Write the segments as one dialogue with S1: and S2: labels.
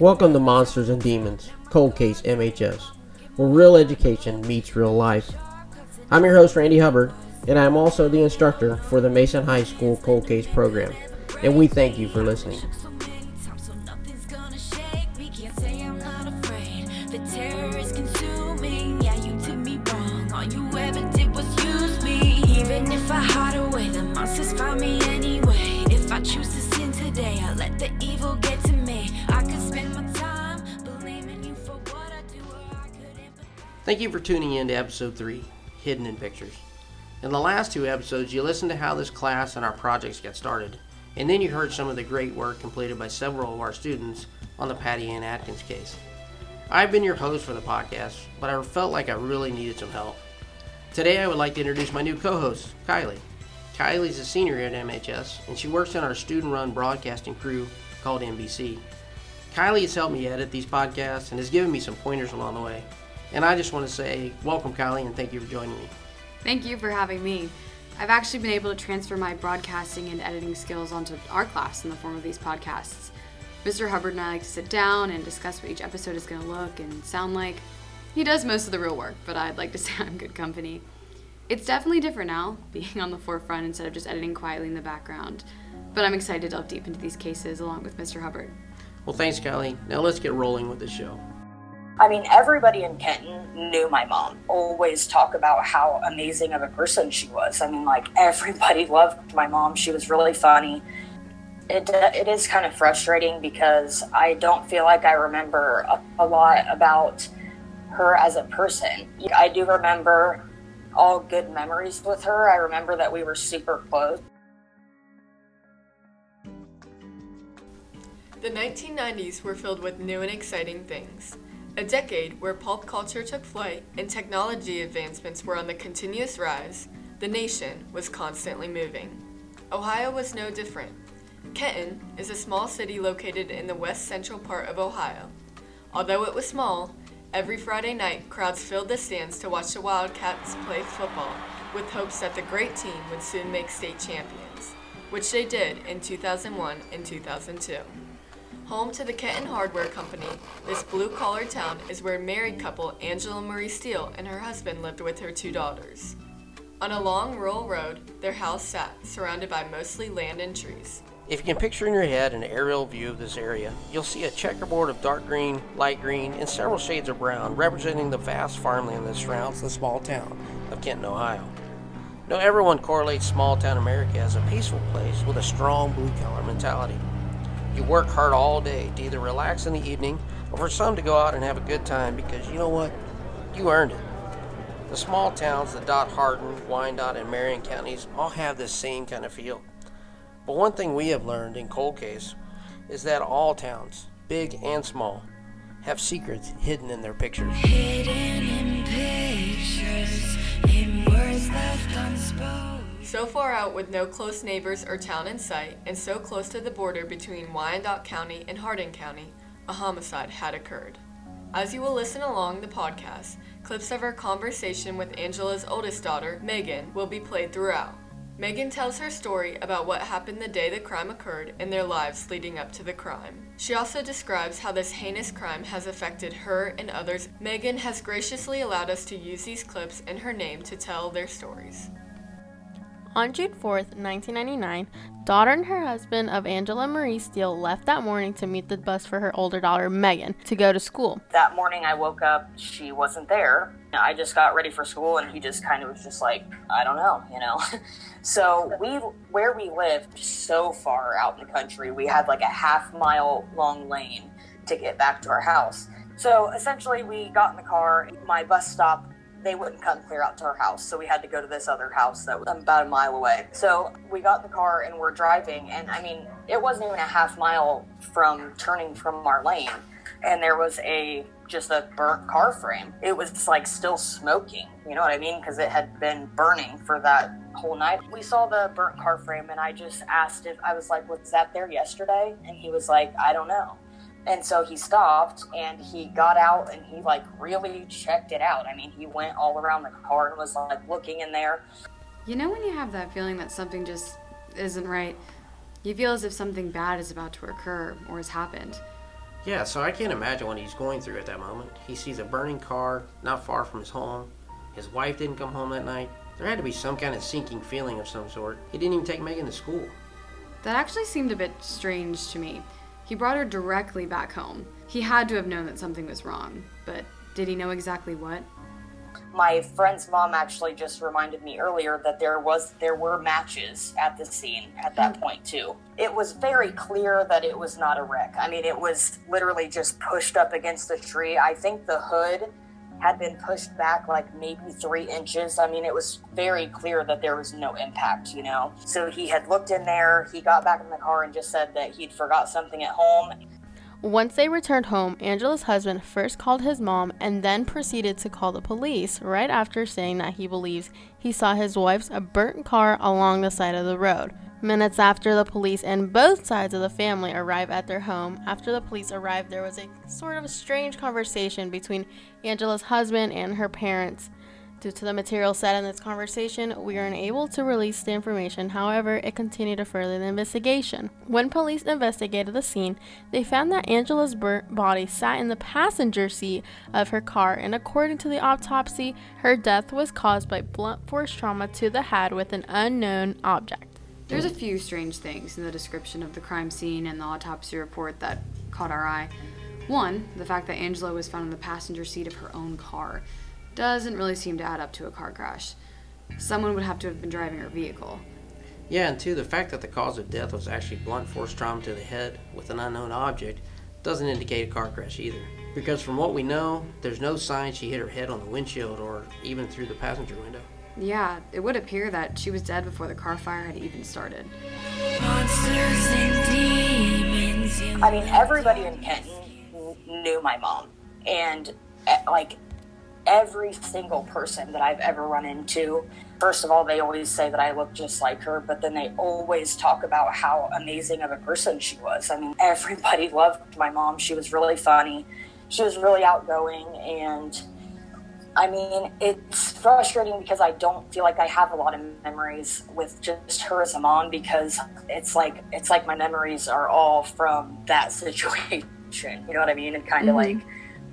S1: Welcome to Monsters and Demons, Cold Case MHS, where real education meets real life. I'm your host, Randy Hubbard, and I'm also the instructor for the Mason High School Cold Case program, and we thank you for listening. Thank you for tuning in to episode 3 Hidden in Pictures. In the last two episodes, you listened to how this class and our projects get started, and then you heard some of the great work completed by several of our students on the Patty Ann Atkins case. I've been your host for the podcast, but I felt like I really needed some help. Today, I would like to introduce my new co host, Kylie. Kylie's a senior at MHS, and she works in our student run broadcasting crew called NBC. Kylie has helped me edit these podcasts and has given me some pointers along the way. And I just want to say welcome, Kylie, and thank you for joining me.
S2: Thank you for having me. I've actually been able to transfer my broadcasting and editing skills onto our class in the form of these podcasts. Mr. Hubbard and I like to sit down and discuss what each episode is going to look and sound like. He does most of the real work, but I'd like to say I'm good company. It's definitely different now, being on the forefront instead of just editing quietly in the background. But I'm excited to delve deep into these cases along with Mr. Hubbard.
S1: Well, thanks, Kylie. Now let's get rolling with the show.
S3: I mean, everybody in Kenton knew my mom. Always talk about how amazing of a person she was. I mean, like everybody loved my mom. She was really funny. It, it is kind of frustrating because I don't feel like I remember a, a lot about her as a person. I do remember all good memories with her. I remember that we were super close.
S4: The 1990s were filled with new and exciting things. A decade where pulp culture took flight and technology advancements were on the continuous rise, the nation was constantly moving. Ohio was no different. Kenton is a small city located in the west central part of Ohio. Although it was small, every Friday night crowds filled the stands to watch the Wildcats play football with hopes that the great team would soon make state champions, which they did in 2001 and 2002. Home to the Kenton Hardware Company, this blue collar town is where married couple Angela Marie Steele and her husband lived with her two daughters. On a long rural road, their house sat, surrounded by mostly land and trees.
S1: If you can picture in your head an aerial view of this area, you'll see a checkerboard of dark green, light green, and several shades of brown representing the vast farmland that surrounds the small town of Kenton, Ohio. Now, everyone correlates small town America as a peaceful place with a strong blue collar mentality. You work hard all day to either relax in the evening or for some to go out and have a good time because you know what? You earned it. The small towns, the Dot Hardin, Wyandot, and Marion counties all have this same kind of feel. But one thing we have learned in Cold Case is that all towns, big and small, have secrets hidden in their pictures. Hidden in pictures, in
S4: words left unspoken. So far out with no close neighbors or town in sight, and so close to the border between Wyandot County and Hardin County, a homicide had occurred. As you will listen along the podcast, clips of our conversation with Angela's oldest daughter, Megan, will be played throughout. Megan tells her story about what happened the day the crime occurred and their lives leading up to the crime. She also describes how this heinous crime has affected her and others. Megan has graciously allowed us to use these clips in her name to tell their stories.
S5: On June 4th, 1999, daughter and her husband of Angela Marie Steele left that morning to meet the bus for her older daughter, Megan, to go to school.
S3: That morning I woke up, she wasn't there. I just got ready for school and he just kind of was just like, I don't know, you know. so we where we lived so far out in the country, we had like a half mile long lane to get back to our house. So essentially we got in the car, my bus stop they wouldn't come clear out to our house. So we had to go to this other house that was about a mile away. So we got in the car and we're driving. And I mean, it wasn't even a half mile from turning from our lane. And there was a just a burnt car frame. It was like still smoking, you know what I mean? Because it had been burning for that whole night. We saw the burnt car frame, and I just asked if I was like, Was that there yesterday? And he was like, I don't know. And so he stopped and he got out and he like really checked it out. I mean, he went all around the car and was like looking in there.
S2: You know, when you have that feeling that something just isn't right, you feel as if something bad is about to occur or has happened.
S1: Yeah, so I can't imagine what he's going through at that moment. He sees a burning car not far from his home. His wife didn't come home that night. There had to be some kind of sinking feeling of some sort. He didn't even take Megan to school.
S2: That actually seemed a bit strange to me. He brought her directly back home. He had to have known that something was wrong, but did he know exactly what?
S3: My friend's mom actually just reminded me earlier that there was there were matches at the scene at that hmm. point too. It was very clear that it was not a wreck. I mean, it was literally just pushed up against the tree. I think the hood had been pushed back like maybe three inches. I mean, it was very clear that there was no impact, you know? So he had looked in there, he got back in the car and just said that he'd forgot something at home.
S5: Once they returned home, Angela's husband first called his mom and then proceeded to call the police right after saying that he believes he saw his wife's burnt car along the side of the road. Minutes after the police and both sides of the family arrive at their home, after the police arrived, there was a sort of strange conversation between Angela's husband and her parents. Due to the material said in this conversation, we are unable to release the information. However, it continued to further the investigation. When police investigated the scene, they found that Angela's burnt body sat in the passenger seat of her car, and according to the autopsy, her death was caused by blunt force trauma to the head with an unknown object.
S2: There's a few strange things in the description of the crime scene and the autopsy report that caught our eye. One, the fact that Angela was found in the passenger seat of her own car doesn't really seem to add up to a car crash. Someone would have to have been driving her vehicle.
S1: Yeah, and two, the fact that the cause of death was actually blunt force trauma to the head with an unknown object doesn't indicate a car crash either. Because from what we know, there's no sign she hit her head on the windshield or even through the passenger window.
S2: Yeah, it would appear that she was dead before the car fire had even started.
S3: I mean, everybody in Kenton knew my mom. And, eh, like, every single person that I've ever run into, first of all, they always say that I look just like her, but then they always talk about how amazing of a person she was. I mean, everybody loved my mom. She was really funny, she was really outgoing, and I mean, it's frustrating because I don't feel like I have a lot of memories with just her as a mom because it's like it's like my memories are all from that situation. You know what I mean? And kind of mm-hmm. like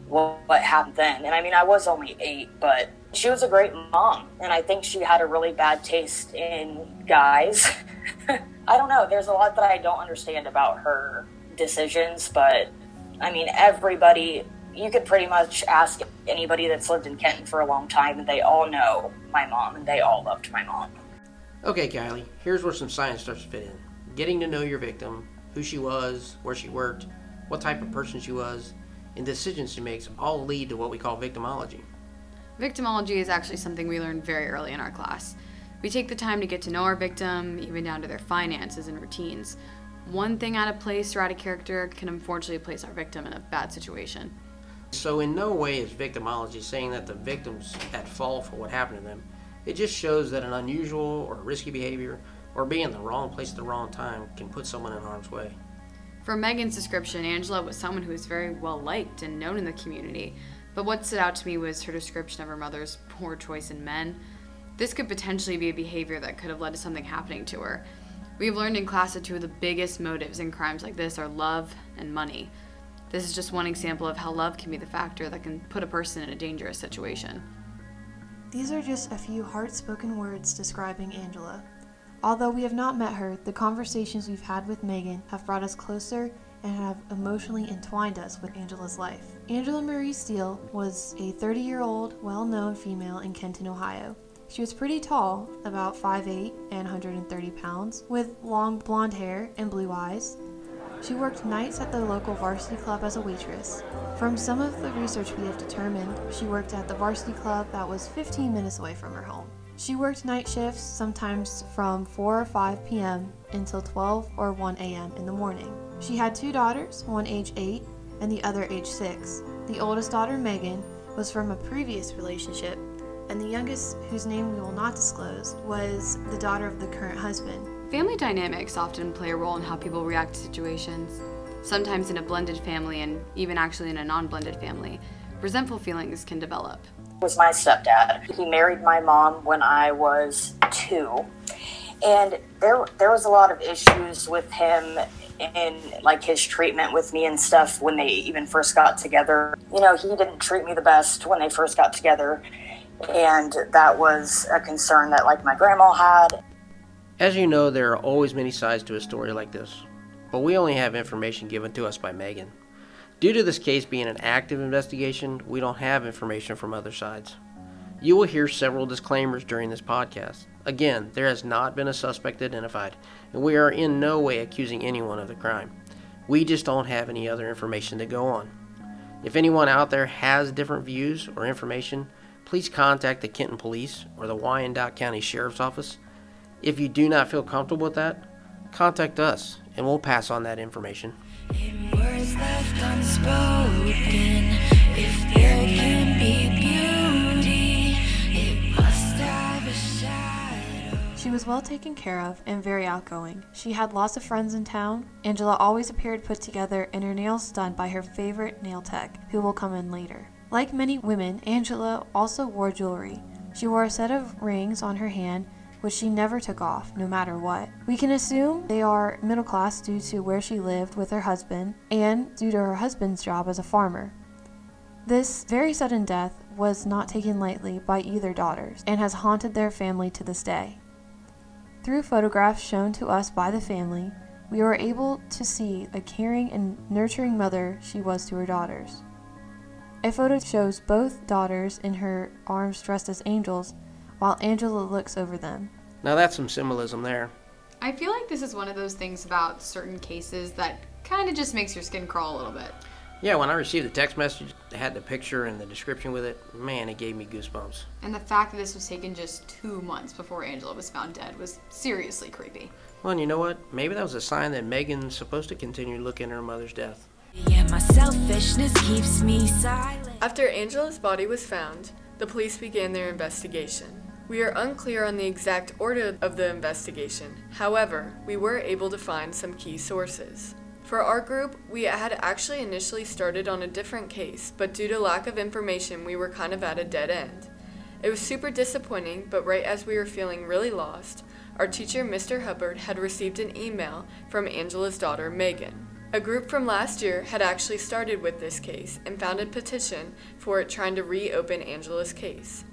S3: what, what happened then. And I mean, I was only eight, but she was a great mom, and I think she had a really bad taste in guys. I don't know. There's a lot that I don't understand about her decisions, but I mean, everybody you could pretty much ask anybody that's lived in Kenton for a long time, and they all know my mom, and they all loved my mom.
S1: Okay, Kylie, here's where some science starts to fit in. Getting to know your victim, who she was, where she worked, what type of person she was, and decisions she makes all lead to what we call victimology.
S2: Victimology is actually something we learned very early in our class. We take the time to get to know our victim, even down to their finances and routines. One thing out of place or out of character can unfortunately place our victim in a bad situation.
S1: So, in no way is victimology saying that the victim's at fault for what happened to them. It just shows that an unusual or risky behavior or being in the wrong place at the wrong time can put someone in harm's way.
S2: For Megan's description, Angela was someone who was very well liked and known in the community, but what stood out to me was her description of her mother's poor choice in men. This could potentially be a behavior that could have led to something happening to her. We've learned in class that two of the biggest motives in crimes like this are love and money. This is just one example of how love can be the factor that can put a person in a dangerous situation.
S6: These are just a few heart spoken words describing Angela. Although we have not met her, the conversations we've had with Megan have brought us closer and have emotionally entwined us with Angela's life. Angela Marie Steele was a 30 year old, well known female in Kenton, Ohio. She was pretty tall, about 5'8 and 130 pounds, with long blonde hair and blue eyes. She worked nights at the local varsity club as a waitress. From some of the research we have determined, she worked at the varsity club that was 15 minutes away from her home. She worked night shifts, sometimes from 4 or 5 p.m. until 12 or 1 a.m. in the morning. She had two daughters, one age 8 and the other age 6. The oldest daughter, Megan, was from a previous relationship, and the youngest, whose name we will not disclose, was the daughter of the current husband.
S2: Family dynamics often play a role in how people react to situations. Sometimes in a blended family, and even actually in a non blended family, resentful feelings can develop.
S3: Was my stepdad. He married my mom when I was two. And there, there was a lot of issues with him in like his treatment with me and stuff when they even first got together. You know, he didn't treat me the best when they first got together. And that was a concern that like my grandma had.
S1: As you know, there are always many sides to a story like this, but we only have information given to us by Megan. Due to this case being an active investigation, we don't have information from other sides. You will hear several disclaimers during this podcast. Again, there has not been a suspect identified, and we are in no way accusing anyone of the crime. We just don't have any other information to go on. If anyone out there has different views or information, please contact the Kenton Police or the Wyandot County Sheriff's Office. If you do not feel comfortable with that, contact us and we'll pass on that information.
S6: She was well taken care of and very outgoing. She had lots of friends in town. Angela always appeared put together and her nails done by her favorite nail tech, who will come in later. Like many women, Angela also wore jewelry. She wore a set of rings on her hand, which she never took off, no matter what. We can assume they are middle class due to where she lived with her husband and due to her husband's job as a farmer. This very sudden death was not taken lightly by either daughters and has haunted their family to this day. Through photographs shown to us by the family, we were able to see a caring and nurturing mother she was to her daughters. A photo shows both daughters in her arms dressed as angels, while Angela looks over them.
S1: Now that's some symbolism there.
S2: I feel like this is one of those things about certain cases that kind of just makes your skin crawl a little bit.
S1: Yeah, when I received the text message that had the picture and the description with it, man, it gave me goosebumps.
S2: And the fact that this was taken just two months before Angela was found dead was seriously creepy.
S1: Well, and you know what? Maybe that was a sign that Megan's supposed to continue looking at her mother's death.
S4: Yeah, my selfishness keeps me silent. After Angela's body was found, the police began their investigation. We are unclear on the exact order of the investigation. However, we were able to find some key sources. For our group, we had actually initially started on a different case, but due to lack of information, we were kind of at a dead end. It was super disappointing, but right as we were feeling really lost, our teacher, Mr. Hubbard, had received an email from Angela's daughter, Megan. A group from last year had actually started with this case and found a petition for it trying to reopen Angela's case.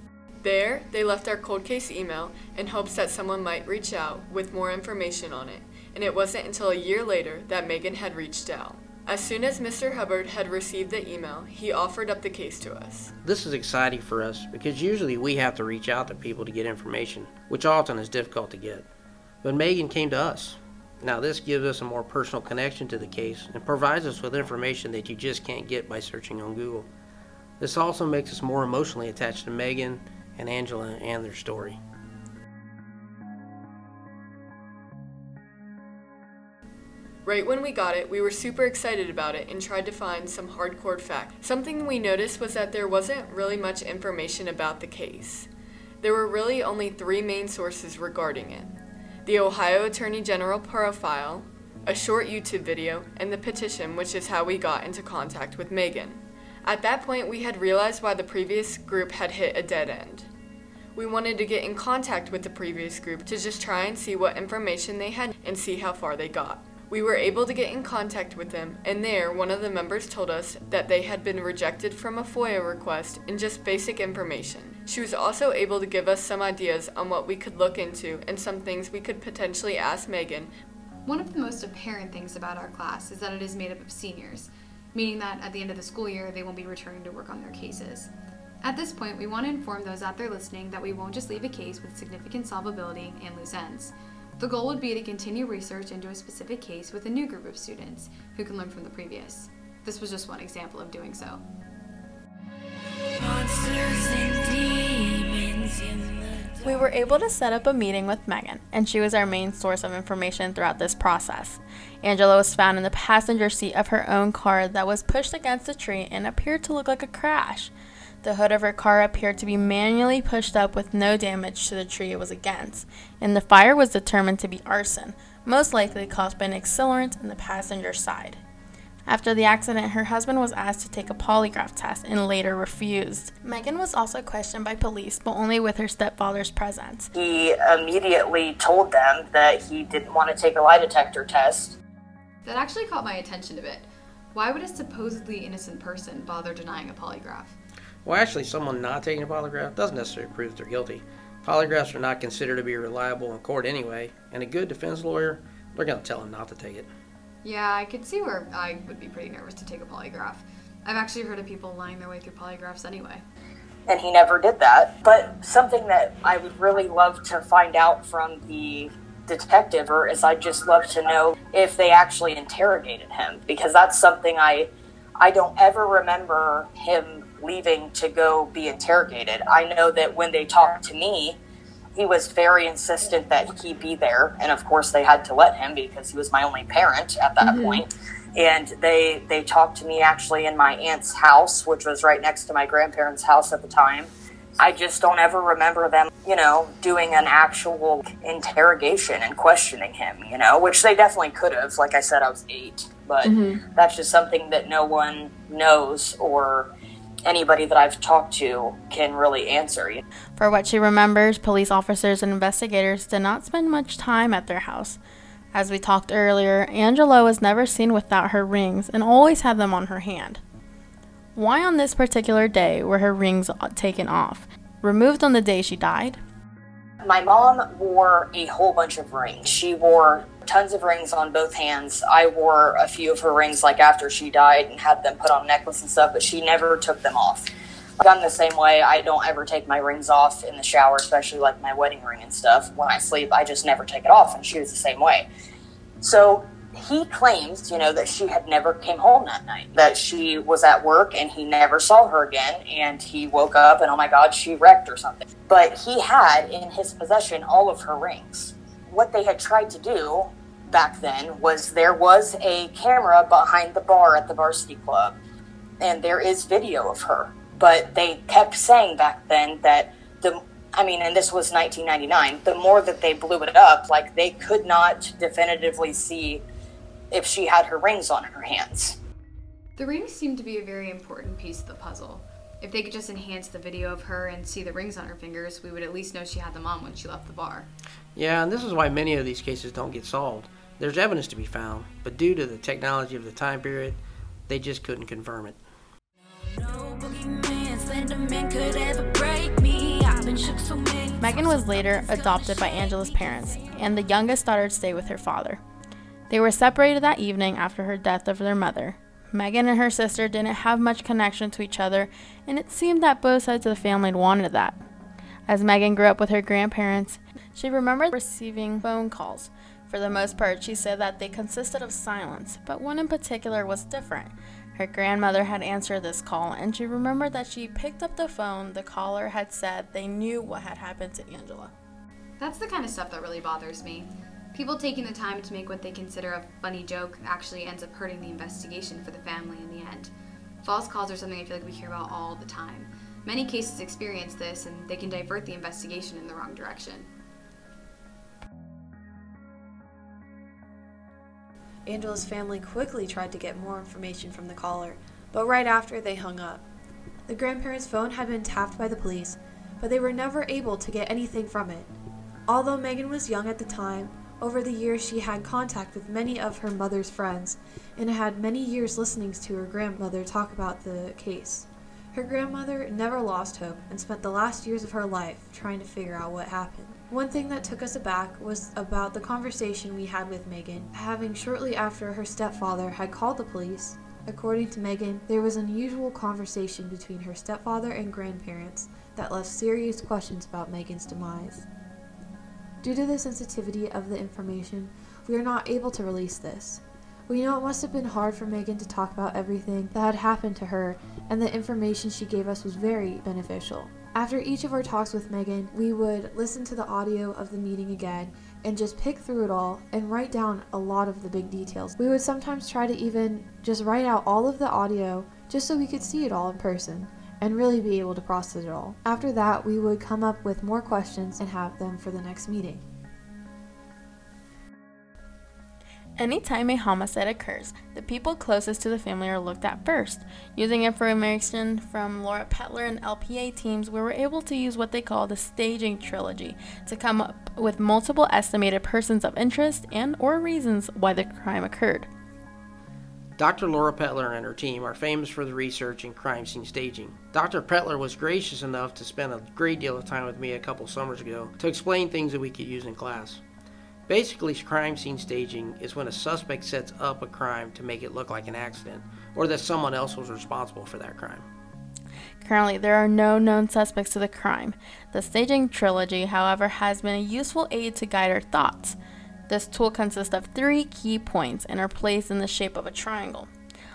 S4: There, they left our cold case email in hopes that someone might reach out with more information on it and it wasn't until a year later that Megan had reached out. As soon as Mr. Hubbard had received the email, he offered up the case to us.
S1: This is exciting for us because usually we have to reach out to people to get information, which often is difficult to get. But Megan came to us. Now, this gives us a more personal connection to the case and provides us with information that you just can't get by searching on Google. This also makes us more emotionally attached to Megan and Angela and their story.
S4: Right when we got it, we were super excited about it and tried to find some hardcore facts. Something we noticed was that there wasn't really much information about the case. There were really only three main sources regarding it the Ohio Attorney General profile, a short YouTube video, and the petition, which is how we got into contact with Megan. At that point, we had realized why the previous group had hit a dead end. We wanted to get in contact with the previous group to just try and see what information they had and see how far they got. We were able to get in contact with them, and there, one of the members told us that they had been rejected from a FOIA request and just basic information. She was also able to give us some ideas on what we could look into and some things we could potentially ask Megan.
S2: One of the most apparent things about our class is that it is made up of seniors, meaning that at the end of the school year, they won't be returning to work on their cases. At this point, we want to inform those out there listening that we won't just leave a case with significant solvability and loose ends. The goal would be to continue research into a specific case with a new group of students who can learn from the previous. This was just one example of doing so.
S5: We were able to set up a meeting with Megan, and she was our main source of information throughout this process. Angela was found in the passenger seat of her own car that was pushed against a tree and appeared to look like a crash. The hood of her car appeared to be manually pushed up with no damage to the tree it was against, and the fire was determined to be arson, most likely caused by an accelerant in the passenger side. After the accident, her husband was asked to take a polygraph test and later refused. Megan was also questioned by police, but only with her stepfather's presence.
S3: He immediately told them that he didn't want to take a lie detector test
S2: That actually caught my attention a bit. Why would a supposedly innocent person bother denying a polygraph?
S1: Well, actually, someone not taking a polygraph doesn't necessarily prove they're guilty. Polygraphs are not considered to be reliable in court anyway, and a good defense lawyer, they're going to tell them not to take it.
S2: Yeah, I could see where I would be pretty nervous to take a polygraph. I've actually heard of people lying their way through polygraphs anyway.
S3: and he never did that. But something that I would really love to find out from the detective or is I'd just love to know if they actually interrogated him because that's something I I don't ever remember him leaving to go be interrogated. I know that when they talked to me, he was very insistent that he be there and of course they had to let him because he was my only parent at that mm-hmm. point. and they they talked to me actually in my aunt's house which was right next to my grandparents house at the time i just don't ever remember them you know doing an actual interrogation and questioning him you know which they definitely could have like i said i was eight but mm-hmm. that's just something that no one knows or anybody that i've talked to can really answer
S5: For what she remembers, police officers and investigators did not spend much time at their house. As we talked earlier, Angela was never seen without her rings and always had them on her hand. Why on this particular day were her rings taken off? Removed on the day she died?
S3: My mom wore a whole bunch of rings. She wore tons of rings on both hands. I wore a few of her rings like after she died and had them put on necklace and stuff, but she never took them off. I'm the same way. I don't ever take my rings off in the shower, especially like my wedding ring and stuff. When I sleep, I just never take it off, and she was the same way. So he claims, you know, that she had never came home that night, that she was at work and he never saw her again, and he woke up and oh my God, she wrecked or something. But he had in his possession all of her rings. What they had tried to do back then was there was a camera behind the bar at the varsity club, and there is video of her. But they kept saying back then that the I mean, and this was 1999. The more that they blew it up, like they could not definitively see if she had her rings on her hands.
S2: The rings seem to be a very important piece of the puzzle. If they could just enhance the video of her and see the rings on her fingers, we would at least know she had them on when she left the bar.
S1: Yeah, and this is why many of these cases don't get solved. There's evidence to be found, but due to the technology of the time period, they just couldn't confirm it.
S7: No boogeyman, slender man could ever break me. I've been shook so many
S5: Megan was later adopted by Angela's parents, and the youngest daughter stayed with her father. They were separated that evening after her death of their mother. Megan and her sister didn't have much connection to each other, and it seemed that both sides of the family wanted that. As Megan grew up with her grandparents, she remembered receiving phone calls. For the most part, she said that they consisted of silence, but one in particular was different. Her grandmother had answered this call, and she remembered that she picked up the phone. The caller had said they knew what had happened to Angela.
S2: That's the kind of stuff that really bothers me. People taking the time to make what they consider a funny joke actually ends up hurting the investigation for the family in the end. False calls are something I feel like we hear about all the time. Many cases experience this, and they can divert the investigation in the wrong direction.
S6: Angela's family quickly tried to get more information from the caller, but right after they hung up. The grandparents' phone had been tapped by the police, but they were never able to get anything from it. Although Megan was young at the time, over the years she had contact with many of her mother's friends and had many years listening to her grandmother talk about the case. Her grandmother never lost hope and spent the last years of her life trying to figure out what happened. One thing that took us aback was about the conversation we had with Megan, having shortly after her stepfather had called the police. According to Megan, there was unusual conversation between her stepfather and grandparents that left serious questions about Megan's demise. Due to the sensitivity of the information, we are not able to release this. We know it must have been hard for Megan to talk about everything that had happened to her, and the information she gave us was very beneficial. After each of our talks with Megan, we would listen to the audio of the meeting again and just pick through it all and write down a lot of the big details. We would sometimes try to even just write out all of the audio just so we could see it all in person and really be able to process it all. After that, we would come up with more questions and have them for the next meeting.
S5: Anytime a homicide occurs, the people closest to the family are looked at first. Using information from Laura Pettler and LPA teams, we were able to use what they call the staging trilogy to come up with multiple estimated persons of interest and or reasons why the crime occurred.
S1: Dr. Laura Pettler and her team are famous for the research in crime scene staging. Dr. Pettler was gracious enough to spend a great deal of time with me a couple summers ago to explain things that we could use in class. Basically, crime scene staging is when a suspect sets up a crime to make it look like an accident or that someone else was responsible for that crime.
S5: Currently, there are no known suspects to the crime. The staging trilogy, however, has been a useful aid to guide our thoughts. This tool consists of three key points and are placed in the shape of a triangle.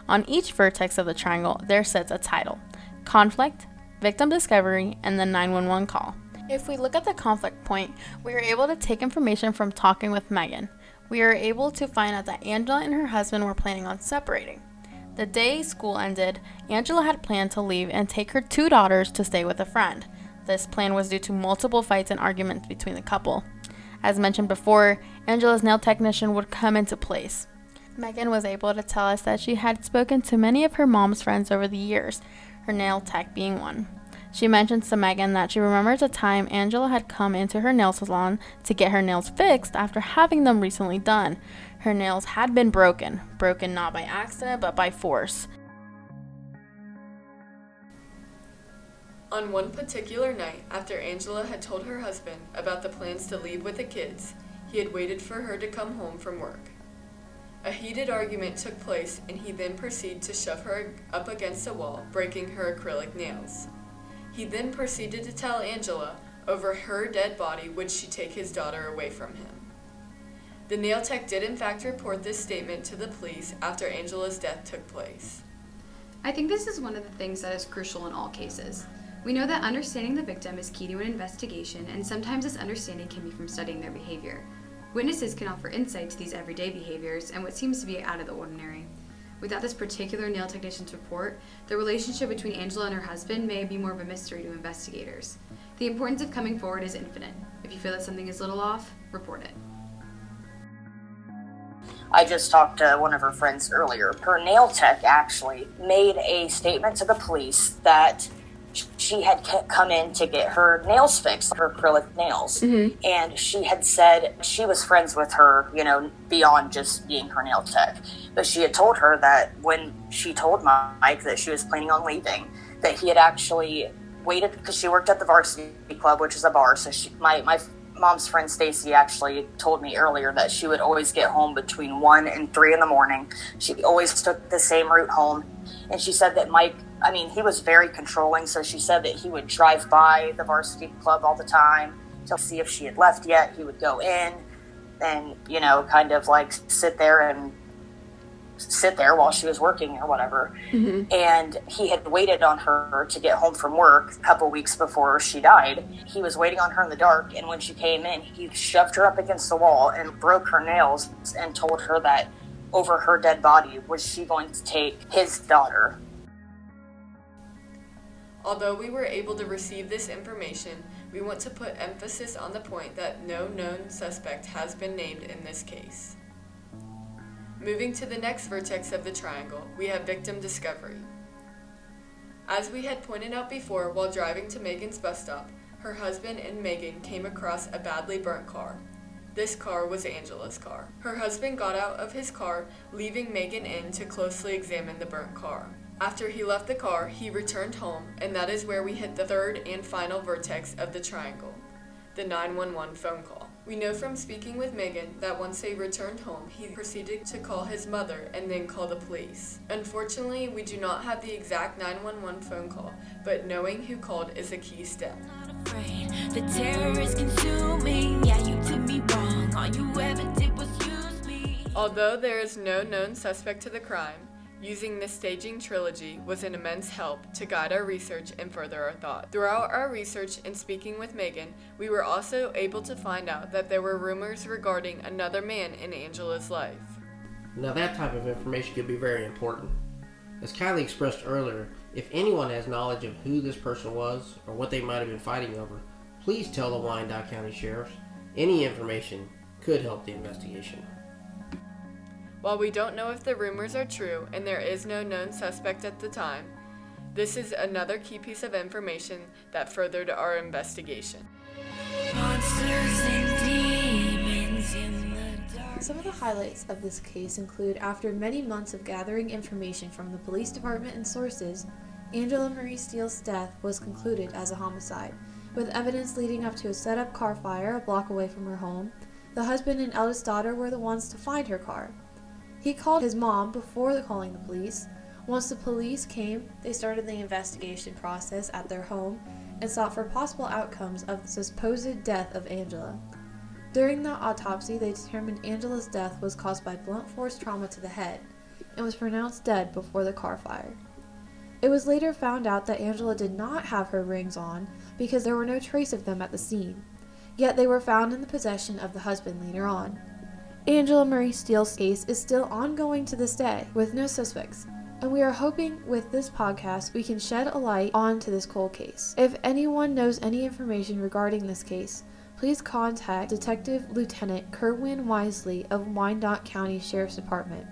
S5: On each vertex of the triangle, there sits a title conflict, victim discovery, and the 911 call. If we look at the conflict point, we are able to take information from talking with Megan. We are able to find out that Angela and her husband were planning on separating. The day school ended, Angela had planned to leave and take her two daughters to stay with a friend. This plan was due to multiple fights and arguments between the couple. As mentioned before, Angela's nail technician would come into place. Megan was able to tell us that she had spoken to many of her mom's friends over the years, her nail tech being one. She mentions to Megan that she remembers a time Angela had come into her nail salon to get her nails fixed after having them recently done. Her nails had been broken, broken not by accident but by force.
S4: On one particular night, after Angela had told her husband about the plans to leave with the kids, he had waited for her to come home from work. A heated argument took place, and he then proceeded to shove her up against a wall, breaking her acrylic nails. He then proceeded to tell Angela over her dead body would she take his daughter away from him. The nail tech did in fact report this statement to the police after Angela's death took place.
S2: I think this is one of the things that is crucial in all cases. We know that understanding the victim is key to an investigation, and sometimes this understanding can be from studying their behavior. Witnesses can offer insight to these everyday behaviors and what seems to be out of the ordinary. Without this particular nail technician's report, the relationship between Angela and her husband may be more of a mystery to investigators. The importance of coming forward is infinite. If you feel that something is a little off, report it.
S3: I just talked to one of her friends earlier. Her nail tech actually made a statement to the police that she had come in to get her nails fixed, her acrylic nails. Mm-hmm. And she had said she was friends with her, you know, beyond just being her nail tech. But she had told her that when she told Mike that she was planning on leaving, that he had actually waited because she worked at the varsity club, which is a bar. So she, my, my mom's friend Stacy actually told me earlier that she would always get home between one and three in the morning. She always took the same route home. And she said that Mike I mean, he was very controlling. So she said that he would drive by the varsity club all the time to see if she had left yet. He would go in and, you know, kind of like sit there and sit there while she was working or whatever. Mm-hmm. And he had waited on her to get home from work a couple weeks before she died. He was waiting on her in the dark. And when she came in, he shoved her up against the wall and broke her nails and told her that over her dead body was she going to take his daughter
S4: Although we were able to receive this information, we want to put emphasis on the point that no known suspect has been named in this case. Moving to the next vertex of the triangle, we have victim discovery. As we had pointed out before while driving to Megan's bus stop, her husband and Megan came across a badly burnt car. This car was Angela's car. Her husband got out of his car, leaving Megan in to closely examine the burnt car. After he left the car, he returned home, and that is where we hit the third and final vertex of the triangle the 911 phone call. We know from speaking with Megan that once they returned home, he proceeded to call his mother and then call the police. Unfortunately, we do not have the exact 911 phone call, but knowing who called is a key step. The Yeah, you did me wrong. All you ever did was use me. Although there is no known suspect to the crime, Using the staging trilogy was an immense help to guide our research and further our thought. Throughout our research and speaking with Megan, we were also able to find out that there were rumors regarding another man in Angela's life.
S1: Now, that type of information could be very important. As Kylie expressed earlier, if anyone has knowledge of who this person was or what they might have been fighting over, please tell the Wyandot County Sheriffs. Any information could help the investigation.
S4: While we don't know if the rumors are true and there is no known suspect at the time, this is another key piece of information that furthered our investigation.
S6: Some of the highlights of this case include after many months of gathering information from the police department and sources, Angela Marie Steele's death was concluded as a homicide, with evidence leading up to a set up car fire a block away from her home. The husband and eldest daughter were the ones to find her car. He called his mom before calling the police. Once the police came, they started the investigation process at their home and sought for possible outcomes of the supposed death of Angela. During the autopsy, they determined Angela's death was caused by blunt force trauma to the head and was pronounced dead before the car fire. It was later found out that Angela did not have her rings on because there were no trace of them at the scene, yet they were found in the possession of the husband later on. Angela Marie Steele's case is still ongoing to this day with no suspects, and we are hoping with this podcast we can shed a light onto this cold case. If anyone knows any information regarding this case, please contact Detective Lieutenant Kerwin Wisely of Wyandot County Sheriff's Department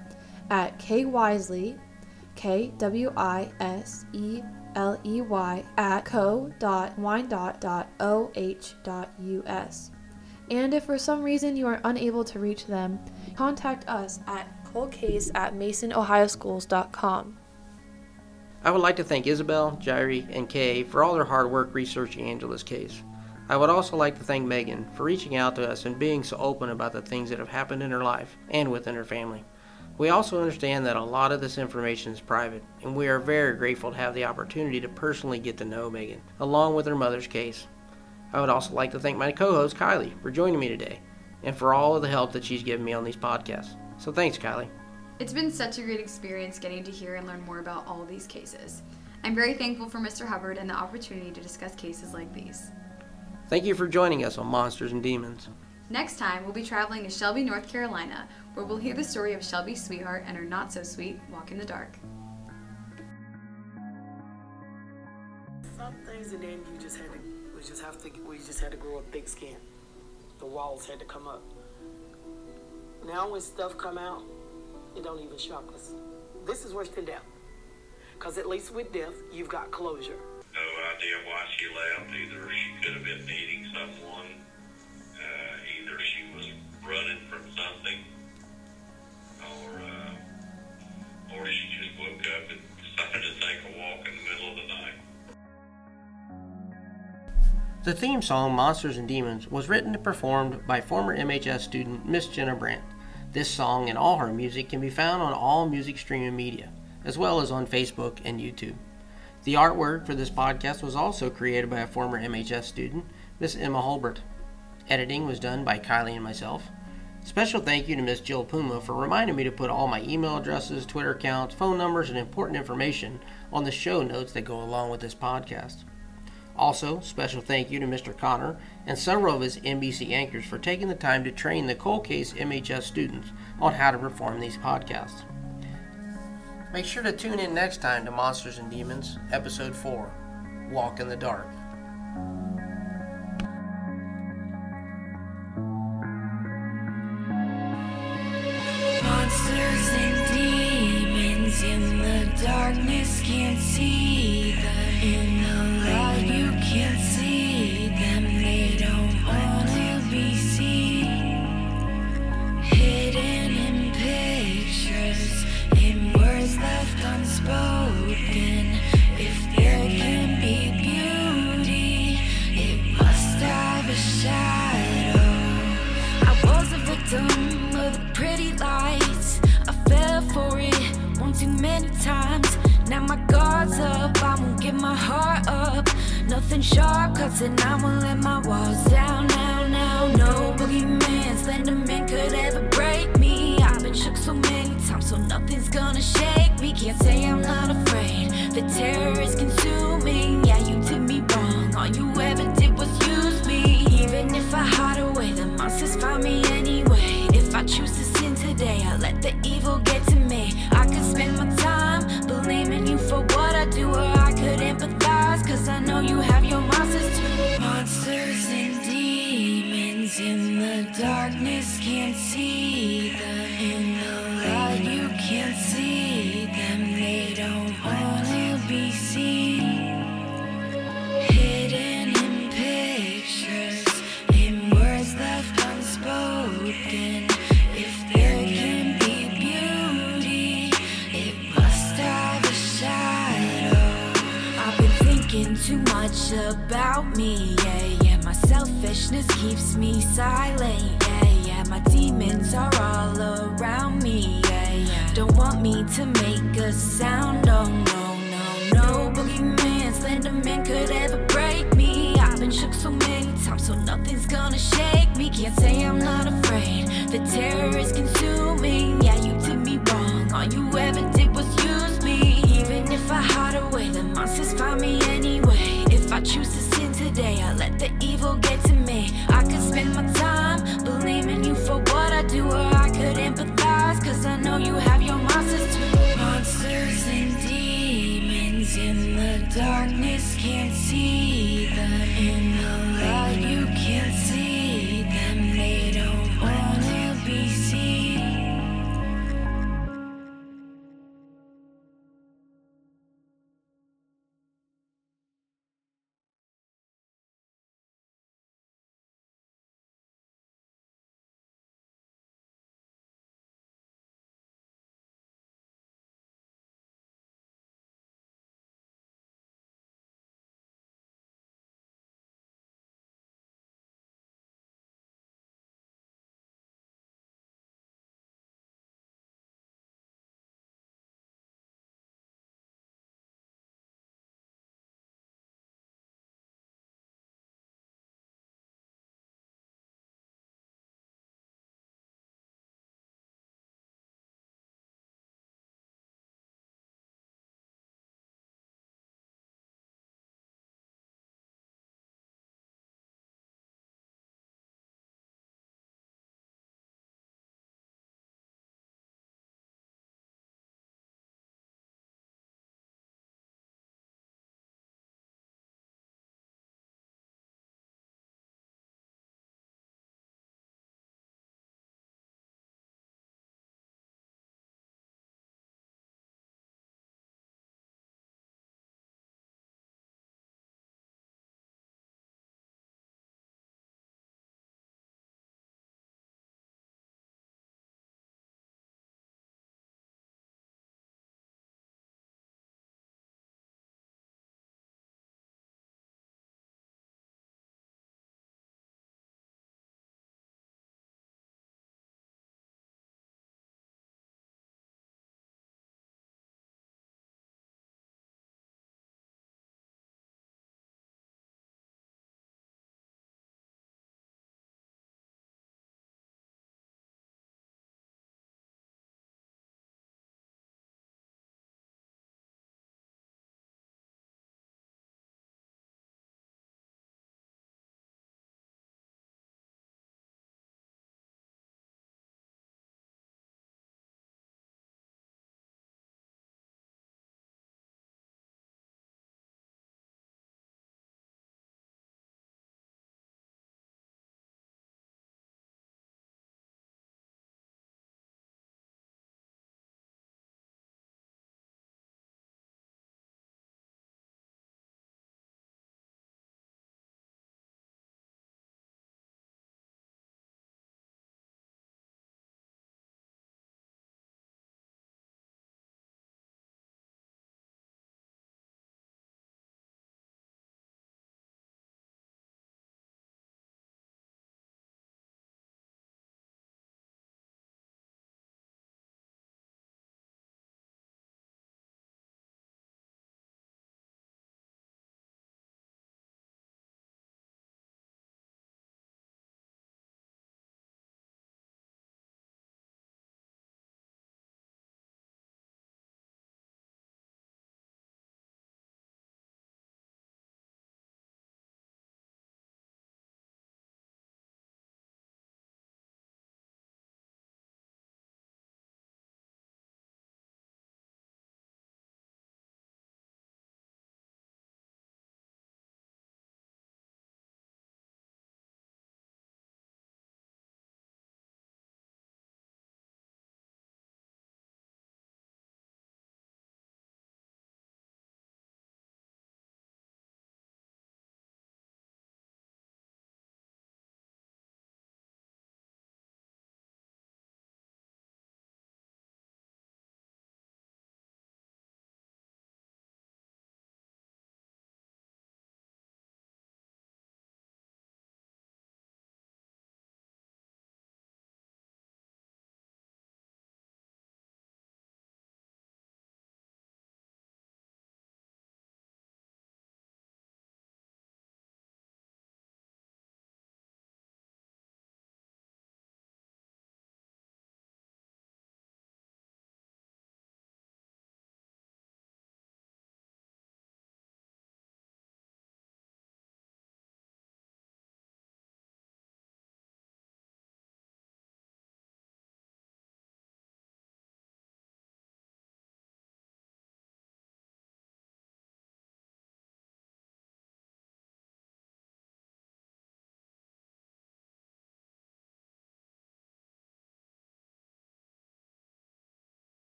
S6: at kwisely, K W I S E L E Y, at co.wyandotte.oh.us. And if for some reason you are unable to reach them, contact us at coldcase at masonohioschools.com.
S1: I would like to thank Isabel, Jairi, and Kay for all their hard work researching Angela's case. I would also like to thank Megan for reaching out to us and being so open about the things that have happened in her life and within her family. We also understand that a lot of this information is private, and we are very grateful to have the opportunity to personally get to know Megan, along with her mother's case. I would also like to thank my co host Kylie for joining me today and for all of the help that she's given me on these podcasts. So thanks, Kylie.
S2: It's been such a great experience getting to hear and learn more about all these cases. I'm very thankful for Mr. Hubbard and the opportunity to discuss cases like these.
S1: Thank you for joining us on Monsters and Demons.
S2: Next time, we'll be traveling to Shelby, North Carolina, where we'll hear the story of Shelby's sweetheart and her not so sweet walk in the dark.
S8: Some things and then you just had to we just have to we just had to grow a thick skin. The walls had to come up. Now when stuff come out, it don't even shock us. This is worse than death. Cause at least with death, you've got closure.
S9: no idea why she left. Either she could have been meeting someone, uh, either she was running from something, or uh, or she just woke up and decided to take a walk in the middle of the night.
S1: The theme song Monsters and Demons was written and performed by former MHS student Miss Jenna Brandt. This song and all her music can be found on all music streaming media, as well as on Facebook and YouTube. The artwork for this podcast was also created by a former MHS student, Miss Emma Holbert. Editing was done by Kylie and myself. Special thank you to Miss Jill Puma for reminding me to put all my email addresses, Twitter accounts, phone numbers, and important information on the show notes that go along with this podcast. Also, special thank you to Mr. Connor and several of his NBC anchors for taking the time to train the Cold Case MHS students on how to perform these podcasts. Make sure to tune in next time to Monsters and Demons, Episode 4 Walk in the Dark.
S7: Monsters and demons in the darkness can't see them. In Now my guard's up, I won't give my heart up. Nothing sharp cuts and I won't let my walls down now, now. No boogeyman, Slenderman could ever break me. I've been shook so many times, so nothing's gonna shake me. Can't say I'm not afraid. The terror is consuming. Yeah, you did me wrong. All you ever did was use me. Even if I hide away, the monsters find me anyway. If I choose to sin today, I let the evil get to me. darkness can't see them. In the light, you can't see them. They don't wanna be seen. Hidden in pictures, in words left unspoken. If there can be beauty, it must have a shadow. I've been thinking too much about keeps me silent. Yeah, yeah, my demons are all around me. Yeah, yeah. Don't want me to make a sound. Oh no, no, no. Boogeyman, Slenderman could ever break me. I've been shook so many times, so nothing's gonna shake me. Can't say I'm not afraid. The terror is consuming. Yeah, you did me wrong. All you ever did was use me. Even if I hide away, the monsters find me anyway. If I choose to today. I let the evil get to me. I could spend my time blaming you for what I do, or I could empathize, cause I know you have your monsters too. Monsters and demons in the darkness can't see.